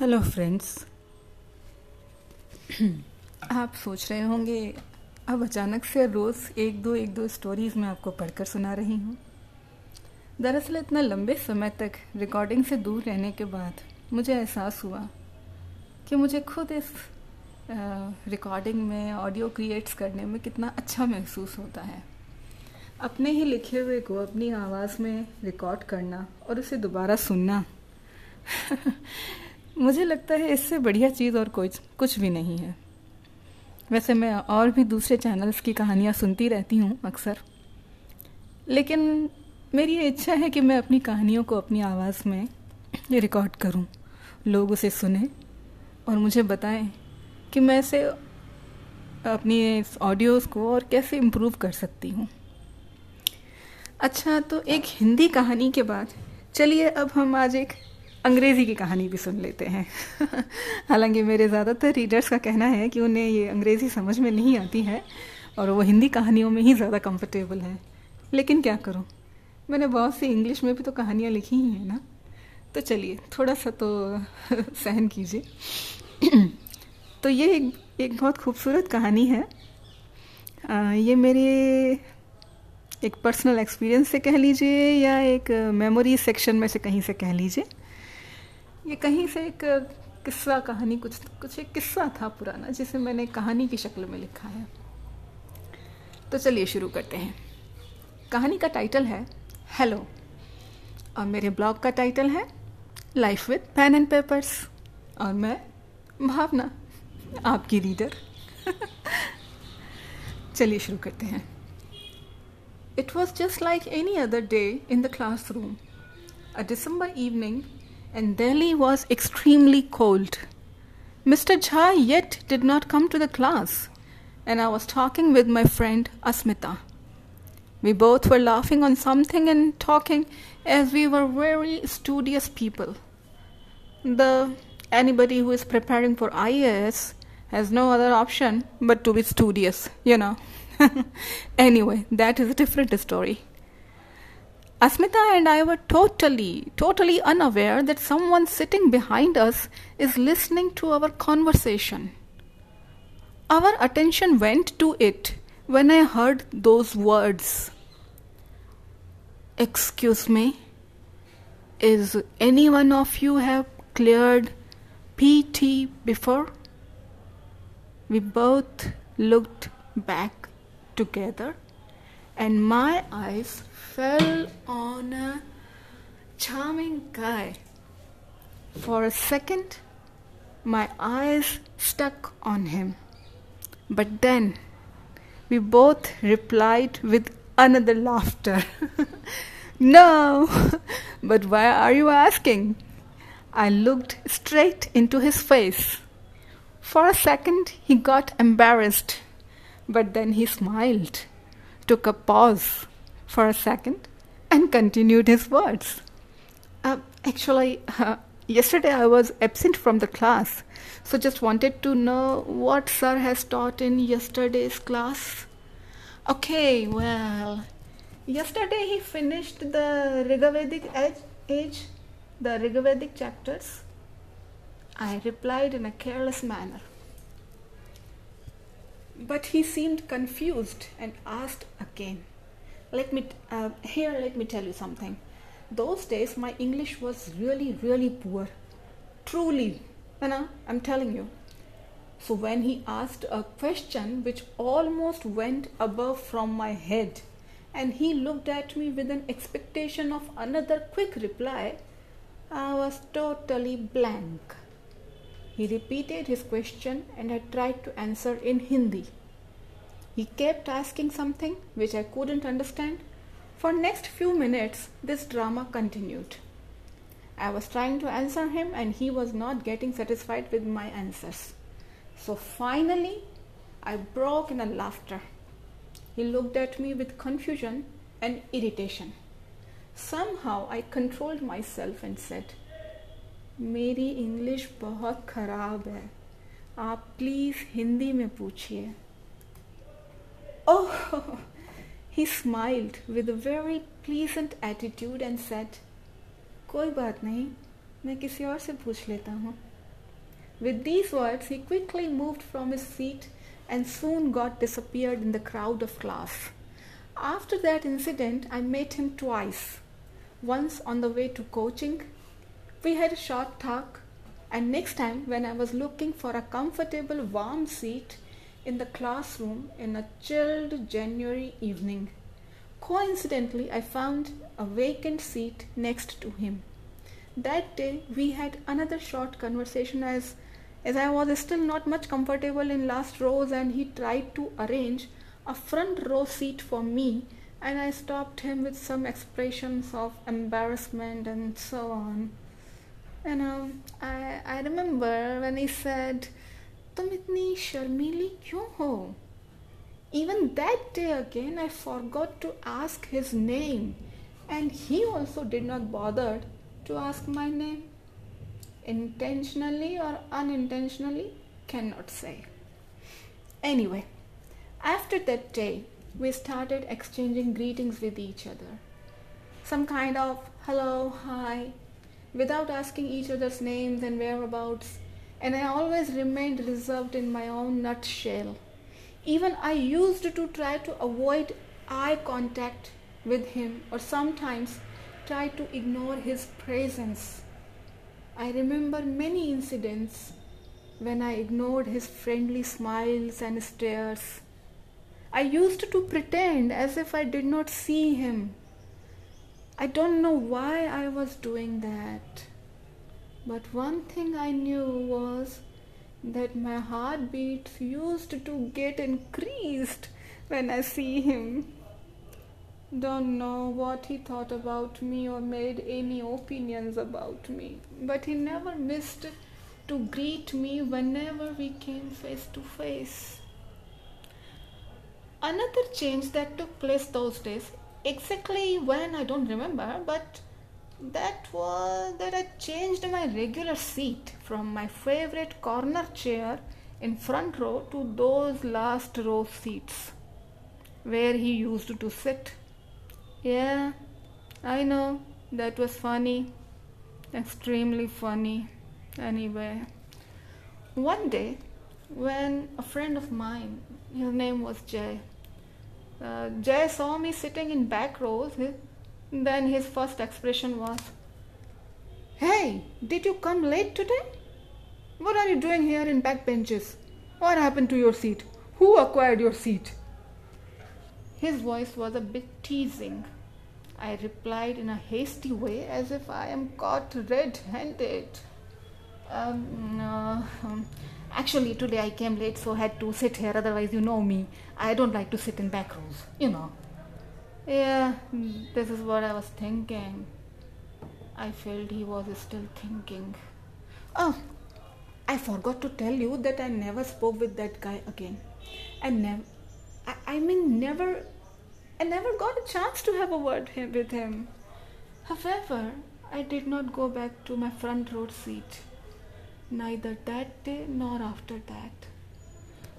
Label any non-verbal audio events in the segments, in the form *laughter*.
Hello friends *clears throat* आप सोच रहे होंगे, अब अचानक से रोज़ एक दो एक दो स्टोरीज़ मैं आपको पढ़कर सुना रही हूँ। दरअसल इतना लंबे समय तक रिकॉर्डिंग से दूर रहने के बाद मुझे एहसास हुआ कि मुझे खुद इस रिकॉर्डिंग में ऑडियो क्रिएट्स करने में कितना अच्छा महसूस होता है। अपने ही लिखे हुए को अपनी आवाज़ में रिकॉर्ड करना और उसे दोबारा सुनना। *laughs* मुझे लगता है इससे बढ़िया चीज़ और कोई कुछ भी नहीं है। वैसे मैं और भी दूसरे चैनल्स की कहानियाँ सुनती रहती हूँ अक्सर। लेकिन मेरी ये इच्छा है कि मैं अपनी कहानियों को अपनी आवाज़ में रिकॉर्ड करूँ, लोग उसे सुने और मुझे बताएँ कि मैं इसे अपनी इस ऑडियोज़ को और कैसे इम्प्रूव कर सकती हूँ। अच्छा तो एक हिंदी कहानी के बाद चलिए अब हम आज एक अंग्रेज़ी की कहानी भी सुन लेते हैं। *laughs* हालाँकि मेरे ज़्यादातर रीडर्स का कहना है कि उन्हें ये अंग्रेज़ी समझ में नहीं आती है और वो हिंदी कहानियों में ही ज़्यादा कंफर्टेबल है। लेकिन क्या करूँ? मैंने बहुत सी इंग्लिश में भी तो कहानियाँ लिखी ही हैं ना। तो चलिए थोड़ा सा तो *laughs* सहन कीजिए। *clears throat* तो ये एक, एक बहुत खूबसूरत कहानी है। आ, ये मेरे एक पर्सनल एक्सपीरियंस से कह लीजिए या एक मेमोरी सेक्शन में से कहीं से कह लीजिए। ये कहीं से एक किस्सा कहानी, कुछ कुछ एक किस्सा था पुराना, जिसे मैंने कहानी की शक्ल में लिखा है। तो चलिए शुरू करते हैं। कहानी का टाइटल है, हेलो और मेरे ब्लॉग का टाइटल है, life with pen and papers और मैं, भावना आपकी रीडर। *laughs* चलिए शुरू करते हैं। It was just like any other day in the classroom a December evening and Delhi was extremely cold. Mr. Jha yet did not come to the class, and I was talking with my friend Asmita. We both were laughing on something and talking as we were very studious people. The anybody who is preparing for IAS has no other option but to be studious, you know. *laughs* anyway, that is a different story. Asmita and I were totally, totally unaware that someone sitting behind us is listening to our conversation. Our attention went to it when I heard those words. Excuse me, is any one of you have cleared PT before? We both looked back together and my eyes fell on a charming guy. For a second, my eyes stuck on him. But then we both replied with another laughter. *laughs* no, *laughs* but why are you asking? I looked straight into his face. For a second, he got embarrassed, but then he smiled took a pause for a second and continued his words. Uh, actually, uh, yesterday I was absent from the class, so just wanted to know what sir has taught in yesterday's class. Okay, well, yesterday he finished the Rigavedic age, the Rigavedic chapters. I replied in a careless manner. But he seemed confused and asked again. Let me uh, here. Let me tell you something. Those days, my English was really, really poor. Truly, you know, I'm telling you. So when he asked a question which almost went above from my head, and he looked at me with an expectation of another quick reply, I was totally blank. He repeated his question and I tried to answer in Hindi. He kept asking something which I couldn't understand. For next few minutes this drama continued. I was trying to answer him and he was not getting satisfied with my answers. So finally I broke in a laughter. He looked at me with confusion and irritation. Somehow I controlled myself and said, मेरी English बहुत ख़राब है आप please Hindi में पूछिए ओह he smiled with a very pleasant attitude and said कोई बात नहीं मैं किसी और से पूछ लेता हूँ With these words, he quickly moved from his seat and soon got disappeared in the crowd of class. After that incident, I met him twice. Once on the way to coaching, we had a short talk, and next time when I was looking for a comfortable, warm seat in the classroom in a chilled January evening. Coincidentally, I found a vacant seat next to him. That day, we had another short conversation as as I was still not much comfortable in last rows and he tried to arrange a front row seat for me and I stopped him with some expressions of embarrassment and so on. And um, I, I remember when he said, तुम इतनी शर्मीली क्यों हो even that day again I forgot to ask his name and he also did not bother to ask my name intentionally or unintentionally cannot say anyway after that day we started exchanging greetings with each other some kind of hello hi without asking each other's names and whereabouts and i always remained reserved in my own nutshell even i used to try to avoid eye contact with him or sometimes try to ignore his presence I remember many incidents when I ignored his friendly smiles and stares. I used to pretend as if I did not see him. I don't know why I was doing that. But one thing I knew was that my heartbeats used to get increased when I see him. Don't know what he thought about me or made any opinions about me, but he never missed to greet me whenever we came face to face. Another change that took place those days, exactly when I don't remember, but that was that I changed my regular seat from my favorite corner chair in front row to those last row seats where he used to sit yeah, I know. That was funny. Extremely funny. Anyway, one day when a friend of mine, his name was Jay, uh, Jay saw me sitting in back rows, then his first expression was, Hey, did you come late today? What are you doing here in back benches? What happened to your seat? Who acquired your seat? His voice was a bit teasing. I replied in a hasty way as if I am caught red handed. Um, no. Um, actually, today I came late, so I had to sit here. Otherwise, you know me. I don't like to sit in back rows, you know. Yeah, mm, this is what I was thinking. I felt he was still thinking. Oh, I forgot to tell you that I never spoke with that guy again. I never, I, I mean, never I never got a chance to have a word with him. However, I did not go back to my front row seat, neither that day nor after that.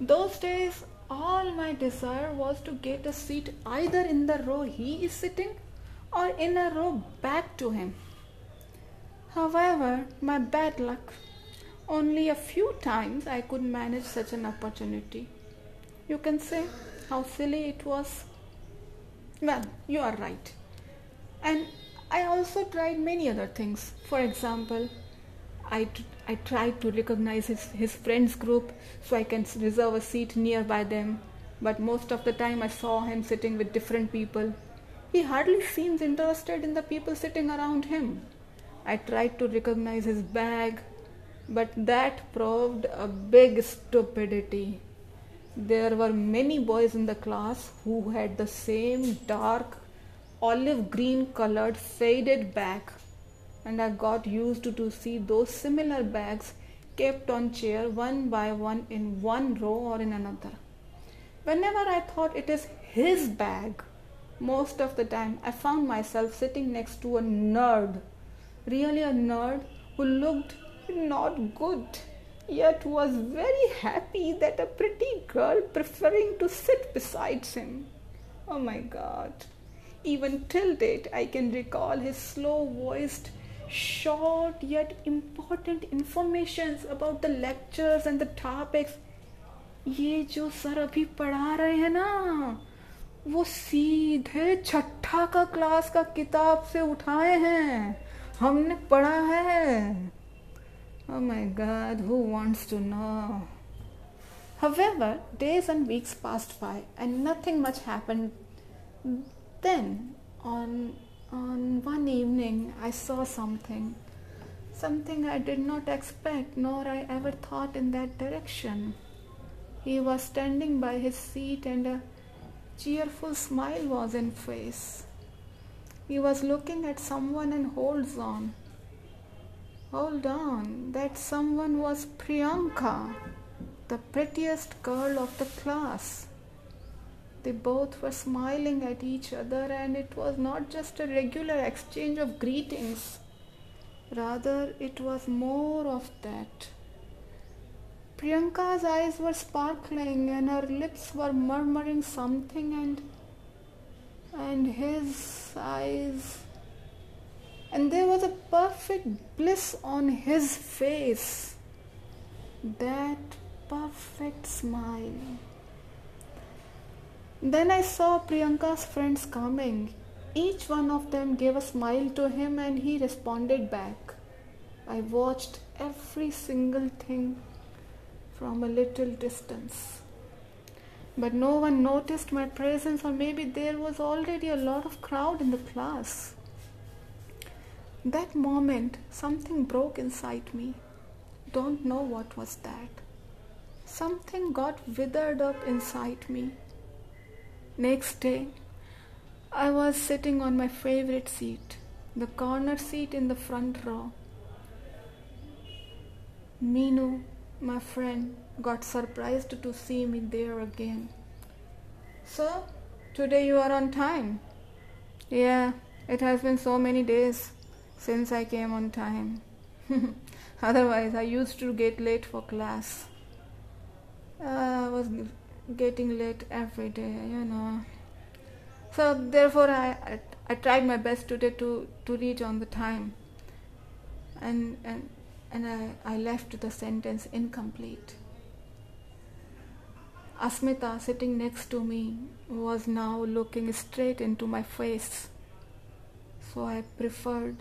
Those days, all my desire was to get a seat either in the row he is sitting or in a row back to him. However, my bad luck, only a few times I could manage such an opportunity. You can say how silly it was well, you are right. And I also tried many other things. For example, I, I tried to recognize his, his friends group so I can reserve a seat nearby them. But most of the time I saw him sitting with different people. He hardly seems interested in the people sitting around him. I tried to recognize his bag, but that proved a big stupidity. There were many boys in the class who had the same dark olive green colored faded bag and I got used to see those similar bags kept on chair one by one in one row or in another. Whenever I thought it is his bag, most of the time I found myself sitting next to a nerd, really a nerd who looked not good yet was very happy that a pretty girl preferring to sit beside him. Oh my god. Even till date, I can recall his slow voiced, short yet important informations about the lectures and the topics ये जो sir अभी पढ़ा रहे हैं ना वो सीधे छठा का क्लास का किताब से उठाए हैं हमने पढ़ा है Oh my god, who wants to know? However, days and weeks passed by and nothing much happened. Then, on, on one evening, I saw something. Something I did not expect, nor I ever thought in that direction. He was standing by his seat and a cheerful smile was in face. He was looking at someone and holds on. Hold on, that someone was Priyanka, the prettiest girl of the class. They both were smiling at each other, and it was not just a regular exchange of greetings, rather, it was more of that. Priyanka's eyes were sparkling and her lips were murmuring something and and his eyes and there was a perfect bliss on his face. That perfect smile then i saw priyanka's friends coming each one of them gave a smile to him and he responded back i watched every single thing from a little distance. But no one noticed my presence, or maybe there was already a lot of crowd in the class. That moment, something broke inside me. Don't know what was that. Something got withered up inside me. Next day, I was sitting on my favorite seat, the corner seat in the front row. Minu, my friend got surprised to see me there again. So, today you are on time. Yeah, it has been so many days since I came on time. *laughs* Otherwise, I used to get late for class. Uh, I was getting late every day, you know. So, therefore, I, I, I tried my best today to, to reach on the time. And, and and I, I left the sentence incomplete. Asmita, sitting next to me, was now looking straight into my face, so I preferred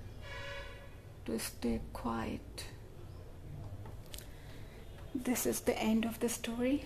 to stay quiet. This is the end of the story.